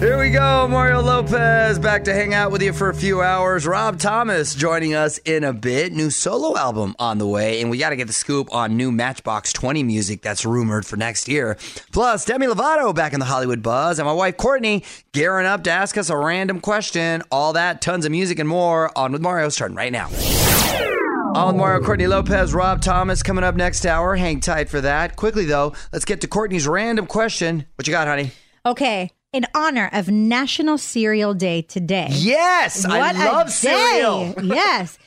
Here we go, Mario Lopez back to hang out with you for a few hours. Rob Thomas joining us in a bit. New solo album on the way, and we got to get the scoop on new Matchbox 20 music that's rumored for next year. Plus, Demi Lovato back in the Hollywood buzz, and my wife Courtney gearing up to ask us a random question. All that, tons of music and more on with Mario starting right now. On with Mario Courtney Lopez, Rob Thomas coming up next hour. Hang tight for that. Quickly though, let's get to Courtney's random question. What you got, honey? Okay. In honor of National Cereal Day today. Yes, I What a love cereal. yes.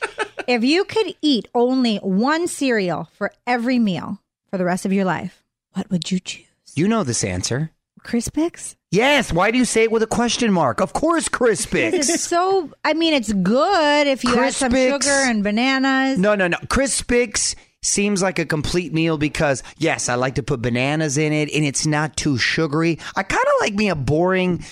If you could eat only one cereal for every meal for the rest of your life, what would you choose? You know this answer. Crispix? Yes. Why do you say it with a question mark? Of course, It's Crispix. so, I mean, it's good if you add some sugar and bananas. no, no, no. Crispix seems like a complete meal because yes, I like to put bananas in it, and it's not too sugary. I kind of like me a boring.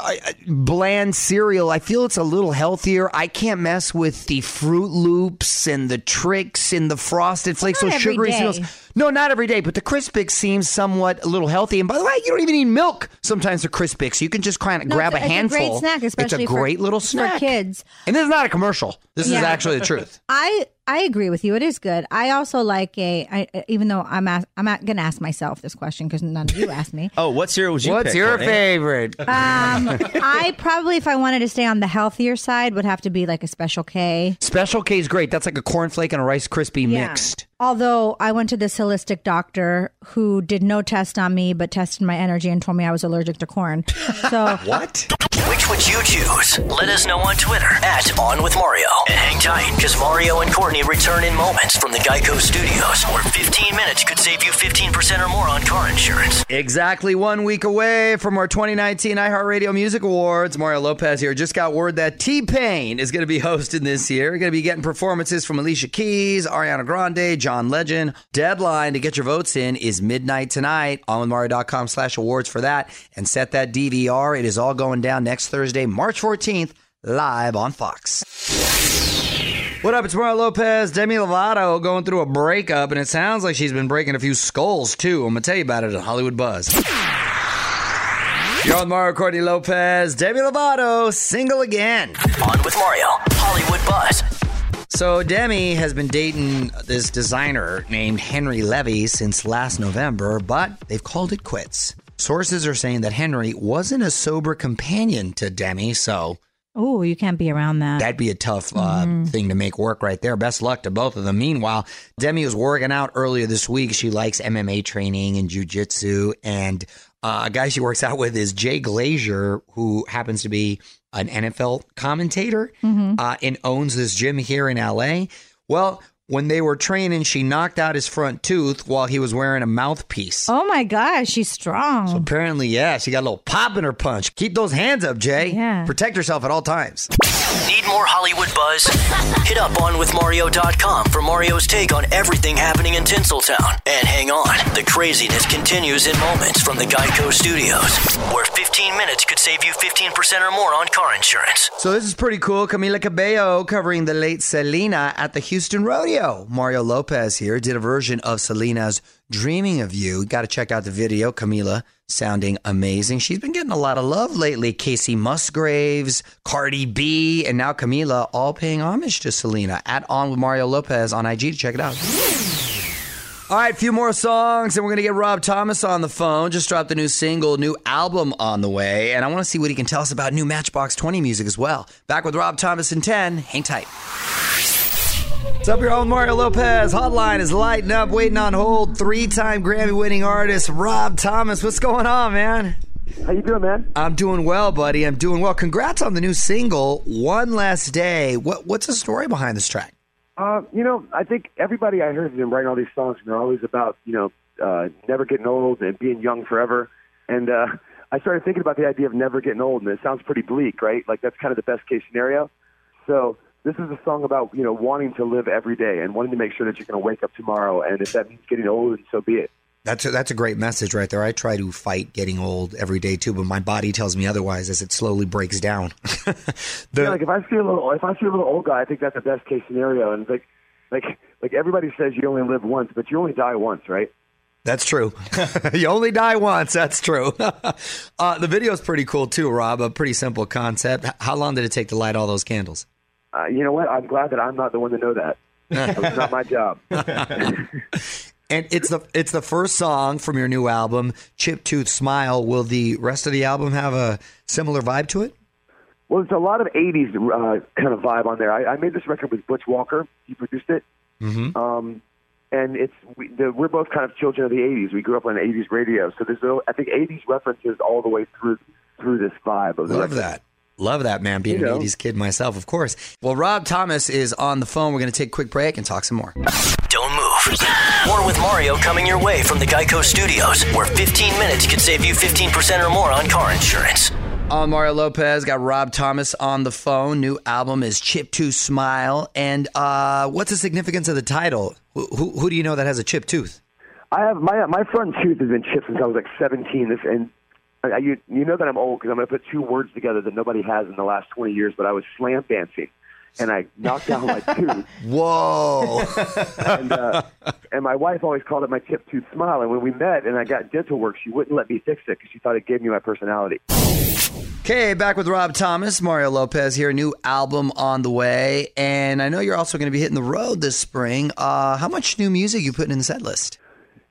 uh, uh, bland cereal. I feel it's a little healthier. I can't mess with the Froot Loops and the Trix and the Frosted Flakes. those sugary cereals. No, not every day, but the Crispix seems somewhat a little healthy. And by the way, you don't even need milk sometimes for Crispix. You can just kind of No, grab it's a handful. it's a great snack, especially it's a for- great little for kids. And this is not a commercial. This is actually the truth. I I agree with you. It is good. I also like a. I, even though I'm ask, I'm not going to ask myself this question because none of you asked me. Oh, what cereal would you What's pick, your Courtney? favorite? Um, I probably, if I wanted to stay on the healthier side, would have to be like a Special K. Special K is great. That's like a cornflake and a Rice Krispie mixed. Although I went to this holistic doctor who did no test on me, but tested my energy and told me I was allergic to corn. So What? Which would you choose? Let us know on Twitter at On With Mario. And hang tight, because Mario and Courtney return in moments from the Geico Studios, where 15 minutes could save you 15% or more on car insurance. Exactly one week away from our 2019 iHeartRadio Music Awards. Mario Lopez here. Just got word that T Pain is going to be hosting this year. Going to be getting performances from Alicia Keys, Ariana Grande, John Legend. Deadline to get your votes in is midnight tonight. OnWithMario.com slash awards for that. And set that DVR. It is all going down next Thursday, March 14th, live on Fox. What up? It's Mario Lopez. Demi Lovato going through a breakup, and it sounds like she's been breaking a few skulls too. I'm gonna tell you about it at Hollywood Buzz. You're on Mario Courtney Lopez. Demi Lovato single again. On With Mario, Hollywood Buzz. So Demi has been dating this designer named Henry Levy since last November, but they've called it quits. Sources are saying that Henry wasn't a sober companion to Demi, so oh, you can't be around that. That'd be a tough uh, thing to make work right there. Best luck to both of them. Meanwhile, Demi was working out earlier this week. She likes MMA training and jujitsu. And uh, a guy she works out with is Jay Glazer, who happens to be an NFL commentator uh, and owns this gym here in LA. Well, when they were training, she knocked out his front tooth while he was wearing a mouthpiece. Oh my gosh, she's strong. Apparently, yeah, she got a little pop in her punch. Keep those hands up, Jay. Yeah. Protect yourself at all times. Need more Hollywood buzz? Hit up onwithmario.com for Mario's take on everything happening in Tinseltown. And hang on, the craziness continues in moments from the Geico Studios, where 15 minutes could save you 15% or more on car insurance. So this is pretty cool. Camila Cabello covering the late Selena at the Houston Rodeo. Mario Lopez here did a version of Selena's Dreaming of You. Got to check out the video. Camila sounding amazing. She's been getting a lot of love lately. Kacey Musgraves, Cardi B, and now Camila all paying homage to Selena. At On with Mario Lopez on IG to check it out. All right, a few more songs, and we're going to get Rob Thomas on the phone. Just dropped a new single, new album on the way, and I want to see what he can tell us about new Matchbox 20 music as well. Back with Rob Thomas in 10. Hang tight. What's up, your own Mario Lopez? Hotline is lighting up, waiting on hold. Three-time Grammy-winning artist Rob Thomas. What's going on, man? How you doing, man? I'm doing well, buddy. I'm doing well. Congrats on the new single, One Last Day. What, what's the story behind this track? Uh, you know, I think everybody I heard them writing all these songs, and they're always about you know uh, never getting old and being young forever. And uh, I started thinking about the idea of never getting old, and it sounds pretty bleak, right? Like that's kind of the best case scenario. So this is a song about you know wanting to live every day and wanting to make sure that you're going to wake up tomorrow, and if that means getting old, so be it. That's a, that's a great message right there. I try to fight getting old every day too, but my body tells me otherwise as it slowly breaks down. The- Yeah, like if I see a little, if I see a little old guy, I think that's the best case scenario. And like, like, like everybody says, you only live once, but you only die once, right? That's true. you only die once. That's true. uh, the video is pretty cool too, Rob. A pretty simple concept. How long did it take to light all those candles? Uh, you know what? I'm glad that I'm not the one to know that. it's not my job. And it's the it's the first song from your new album, Chip Tooth Smile. Will the rest of the album have a similar vibe to it? Well, it's a lot of '80s uh, kind of vibe on there. I, I made this record with Butch Walker. He produced it, Mm-hmm. um, and it's we, the, we're both kind of children of the '80s. We grew up on '80s radio, so there's I think '80s references all the way through through this vibe of the Love record. that. Love that, man. Being You know. an 80s kid myself, of course. Well, Rob Thomas is on the phone. We're going to take a quick break and talk some more. Don't move. More with Mario coming your way from the Geico Studios, where 15 minutes could save you 15% or more on car insurance. I'm Mario Lopez. Got Rob Thomas on the phone. New album is Chip Tooth Smile. And uh, what's the significance of the title? Who, who, who do you know that has a chip tooth? I have my my front tooth has been chipped since I was like 17. This and I, you you know that I'm old because I'm going to put two words together that nobody has in the last 20 years. But I was slam dancing, and I knocked down my tooth. Whoa. and uh, and my wife always called it my tip tooth smile. And when we met and I got dental work, she wouldn't let me fix it because she thought it gave me my personality. okay, back with Rob Thomas. Mario Lopez here. New album on the way. And I know you're also going to be hitting the road this spring. Uh, how much new music you putting in the set list?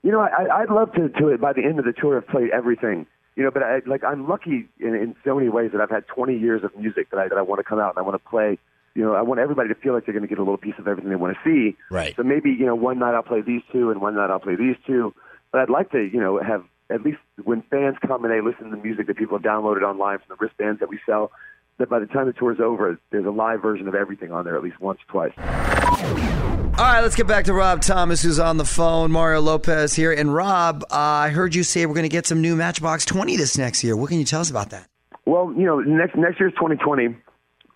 You know, I, I'd love to, to by the end of the tour I've played everything. You know, but I, like I'm lucky in, in so many ways that I've had 20 years of music that I that I want to come out and I want to play. You know, I want everybody to feel like they're going to get a little piece of everything they want to see. Right. So maybe you know, one night I'll play these two, and one night I'll play these two. But I'd like to, you know, have at least when fans come and they listen to the music that people have downloaded online from the wristbands that we sell, that by the time the tour's over, there's a live version of everything on there at least once, or twice. All right, let's get back to Rob Thomas, who's on the phone. Mario Lopez here. And Rob, uh, I heard you say we're going to get some new Matchbox 20 this next year. What can you tell us about that? Well, you know, next next year's 2020,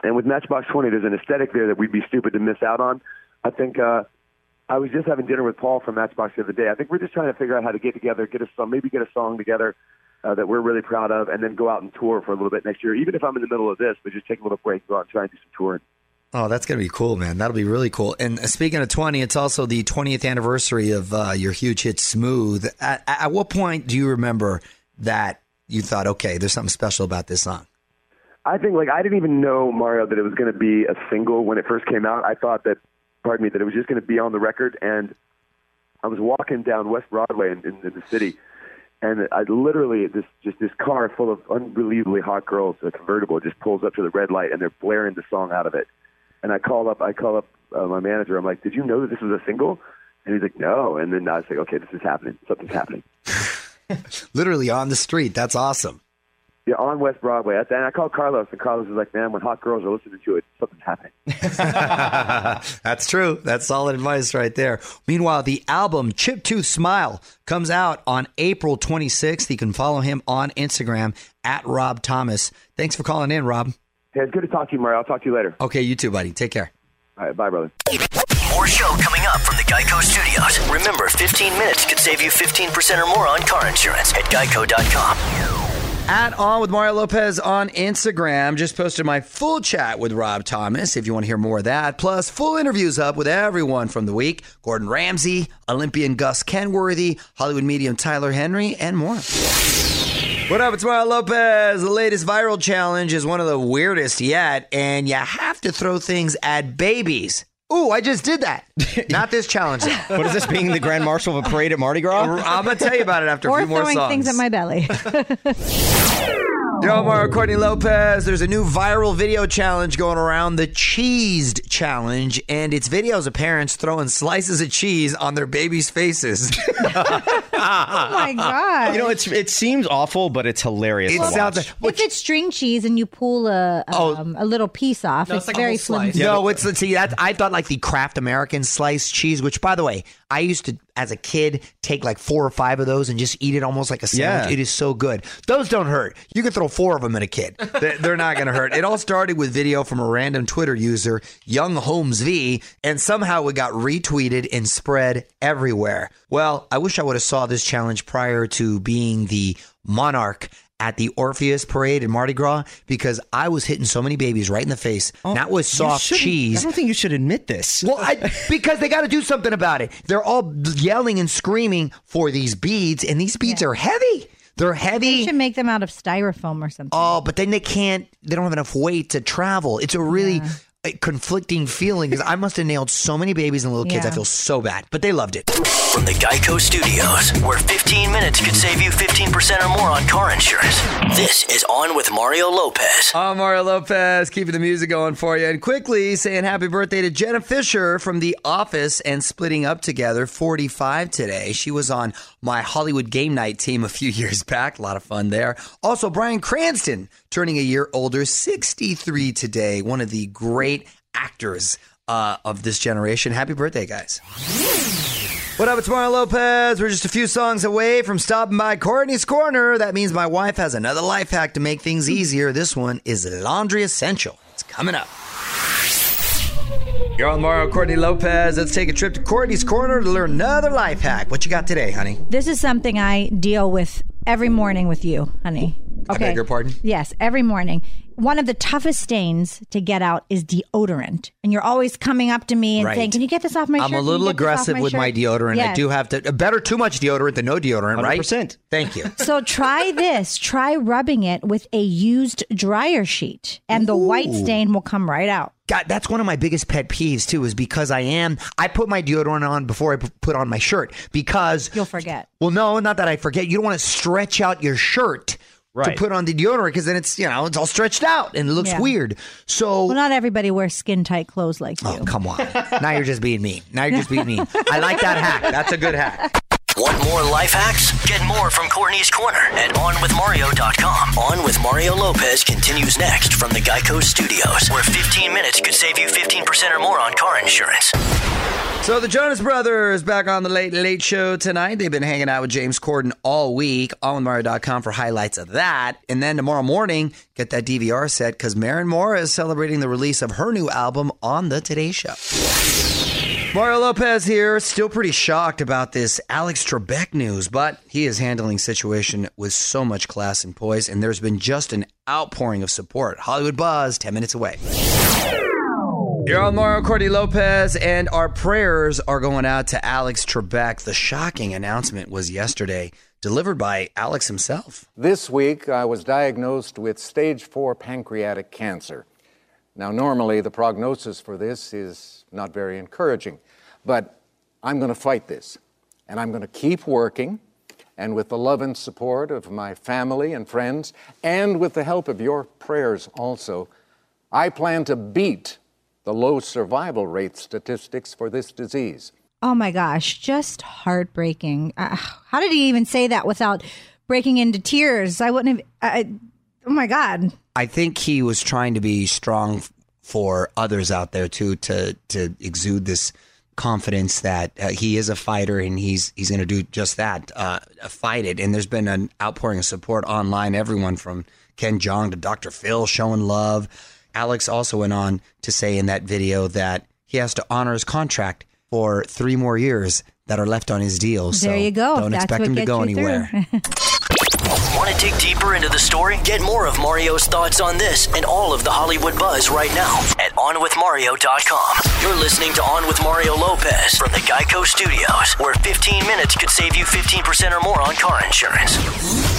and with Matchbox 20, there's an aesthetic there that we'd be stupid to miss out on. I think uh, I was just having dinner with Paul from Matchbox the other day. I think we're just trying to figure out how to get together, get a song, maybe get a song together uh, that we're really proud of, and then go out and tour for a little bit next year. Even if I'm in the middle of this, but just take a little break, go out and try and do some touring. Oh, that's going to be cool, man. That'll be really cool. And uh, speaking of 20, it's also the 20th anniversary of uh, your huge hit, Smooth. At, at what point do you remember that you thought, okay, there's something special about this song? I think like I didn't even know Mario that it was going to be a single when it first came out. I thought that, pardon me, that it was just going to be on the record. And I was walking down West Broadway in, in, in the city, and I literally this just this car full of unbelievably hot girls, a convertible, just pulls up to the red light, and they're blaring the song out of it. And I call up, I call up uh, my manager. I'm like, "Did you know that this was a single?" And he's like, "No." And then I was like, "Okay, this is happening. Something's happening." Literally on the street. That's awesome. Yeah, on West Broadway. And I called Carlos, and Carlos was like, "Man, when hot girls are listening to it, something's happening." That's true. That's solid advice right there. Meanwhile, the album Chip Tooth Smile comes out on April 26th. You can follow him on Instagram at Rob Thomas. Thanks for calling in, Rob. Hey, it's good to talk to you, Mario. I'll talk to you later. Okay, you too, buddy. Take care. All right, bye, brother. More show coming up from the Geico Studios. Remember, 15 minutes could save you 15% or more on car insurance at geico.com. At On with Mario Lopez on Instagram. Just posted my full chat with Rob Thomas if you want to hear more of that. Plus, full interviews up with everyone from the week Gordon Ramsay, Olympian Gus Kenworthy, Hollywood medium Tyler Henry, and more. What up? It's Mario Lopez. The latest viral challenge is one of the weirdest yet, and you have to throw things at babies. Ooh, I just did that. Not this challenge. though. What is this being the Grand Marshal of a parade at Mardi Gras? I'm gonna tell you about it after a or few more throwing songs. things at my belly. Yo, Mario Courtney Lopez. There's a new viral video challenge going around, the Cheesed Challenge, and it's videos of parents throwing slices of cheese on their babies' faces. oh my god! You know, it's it seems awful, but it's hilarious. It to sounds watch. like- if it's string cheese and you pull a Oh. um, a little piece off, No, it's, it's like very whole slice. flimsy. no, it's let's see that I thought like the Kraft American sliced cheese, which by the way, I used to as a kid take like four or five of those and just eat it almost like a sandwich. Yeah. It is so good. Those don't hurt. You can throw four of them at a kid. They- They're not going to hurt. It all started with video from a random Twitter user, Young Holmes V, and somehow it got retweeted and spread everywhere. Well, I wish I would have saw this challenge prior to being the monarch at the Orpheus parade in Mardi Gras because I was hitting so many babies right in the face. Not with You soft cheese. I don't think you should admit this. Well, I, because they got to do something about it. They're all yelling and screaming for these beads, and these beads are heavy. They're You heavy. should make them out of styrofoam or something. Oh, but then they can't. They don't have enough weight to travel. It's a really uh, conflicting feelings. I must have nailed so many babies and little kids. I feel so bad, but they loved it. From the Geico Studios, where 15 minutes could save you 15% or more on car insurance. This is On with Mario Lopez. I'm Mario Lopez, keeping the music going for you. And quickly saying happy birthday to Jenna Fischer from The Office and splitting up together, 45 today. She was on my Hollywood game night team a few years back. A lot of fun there. Also, Bryan Cranston turning a year older, 63 today. One of the great actors uh, of this generation. Happy birthday, guys. What up, it's Mario Lopez. We're just a few songs away from stopping by Courtney's Corner. That means my wife has another life hack to make things easier. This one is Laundry Essential. It's coming up. You're on Mario Courtney Lopez. Let's take a trip to Courtney's Corner to learn another life hack. What you got today, honey? This is something I deal with every morning with you, honey. I beg your pardon? Yes, every morning. One of the toughest stains to get out is deodorant. And you're always coming up to me and Right. saying, Can you get this off my shirt? I'm shirt? a Can you little get this off aggressive my with my shirt?" deodorant. I do have to. Better too much deodorant than no deodorant, right? 100%. Thank you. So try this. Try rubbing it with a used dryer sheet, and the white stain will come right out. God, that's one of my biggest pet peeves too, is because I am, I put my deodorant on before I put on my shirt because You'll forget. Well, no, not that I forget. You don't want to stretch out your shirt Right. to put on the deodorant because then it's, you know, it's all stretched out and it looks Yeah. weird. So, Well, not everybody wears skin tight clothes like oh, you. oh, come on. now you're just being mean. Now you're just being mean. I like that hack. That's a good hack. Want more life hacks? Get more from Courtney's Corner at OnWithMario.com. On with Mario Lopez continues next from the Geico Studios, where 15 minutes could save you 15% or more on car insurance. So the Jonas Brothers back on the Late Late Show tonight. They've been hanging out with James Corden all week. OnWithMario.com for highlights of that. And then tomorrow morning, get that DVR set because Maren Moore is celebrating the release of her new album on the Today Show. Mario Lopez here, still pretty shocked about this Alex Trebek news, but he is handling situation with so much class and poise, and there's been just an outpouring of support. Hollywood Buzz, 10 minutes away. You're on Mario Courtney Lopez, and our prayers are going out to Alex Trebek. The shocking announcement was yesterday, delivered by Alex himself. This week, I was diagnosed with stage four pancreatic cancer. Now, normally, the prognosis for this is not very encouraging, but I'm going to fight this, and I'm going to keep working. And with the love and support of my family and friends, and with the help of your prayers also, I plan to beat the low survival rate statistics for this disease. Oh my gosh, just heartbreaking. Uh, how did he even say that without breaking into tears? I wouldn't have. Oh my God. I think he was trying to be strong for others out there too, to to exude this confidence that uh, he is a fighter and he's he's going to do just that, uh, fight it. And there's been an outpouring of support online. Everyone from Ken Jong to Dr. Phil showing love. Alex also went on to say in that video that he has to honor his contract for three more years that are left on his deal. So there you go. Don't That's expect him to go anywhere. Want to dig deeper into the story? Get more of Mario's thoughts on this and all of the Hollywood buzz right now at OnWithMario.com. You're listening to On with Mario Lopez from the Geico Studios, where 15 minutes could save you 15% or more on car insurance.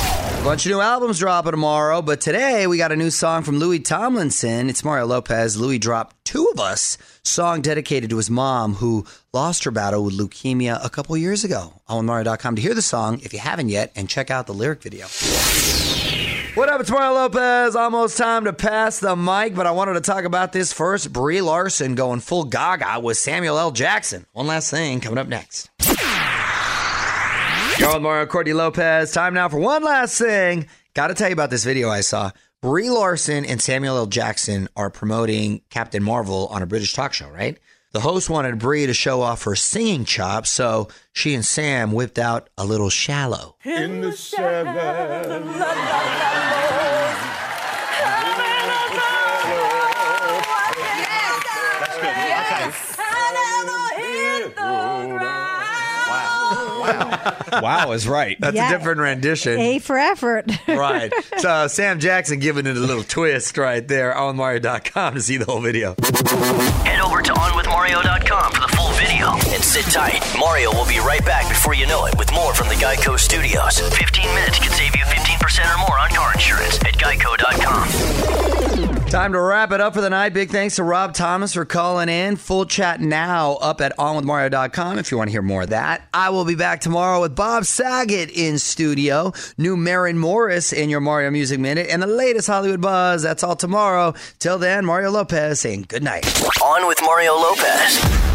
Bunch of new albums dropping tomorrow, but today we got a new song from Louis Tomlinson. It's Mario Lopez. Louis dropped Two of Us, song dedicated to his mom who lost her battle with leukemia a couple years ago. On Mario.com to hear the song if you haven't yet and check out the lyric video. What up? It's Mario Lopez. Almost time to pass the mic, but I wanted to talk about this first. Brie Larson going full gaga with Samuel L. Jackson. One last thing coming up next. You're on Mario Courtney Lopez. Time now for one last thing. Got to tell you about this video I saw. Brie Larson and Samuel L. Jackson are promoting Captain Marvel on a British talk show, right? The host wanted Brie to show off her singing chops, so she and Sam whipped out a little shallow. In the seven. wow is right. That's Yeah. a different rendition. A for effort. right. So Sam Jackson giving it a little twist right there on Mario.com to see the whole video. Head over to OnWithMario.com for the full video and sit tight. Mario will be right back before you know it with more from the Geico Studios. 15 minutes can save you 15% or more on car insurance at Geico.com. Time to wrap it up for the night. Big thanks to Rob Thomas for calling in. Full chat now up at onwithmario.com if you want to hear more of that. I will be back tomorrow with Bob Saget in studio, new Maren Morris in your Mario Music Minute, and the latest Hollywood buzz. That's all tomorrow. Till then, Mario Lopez saying good night. On with Mario Lopez.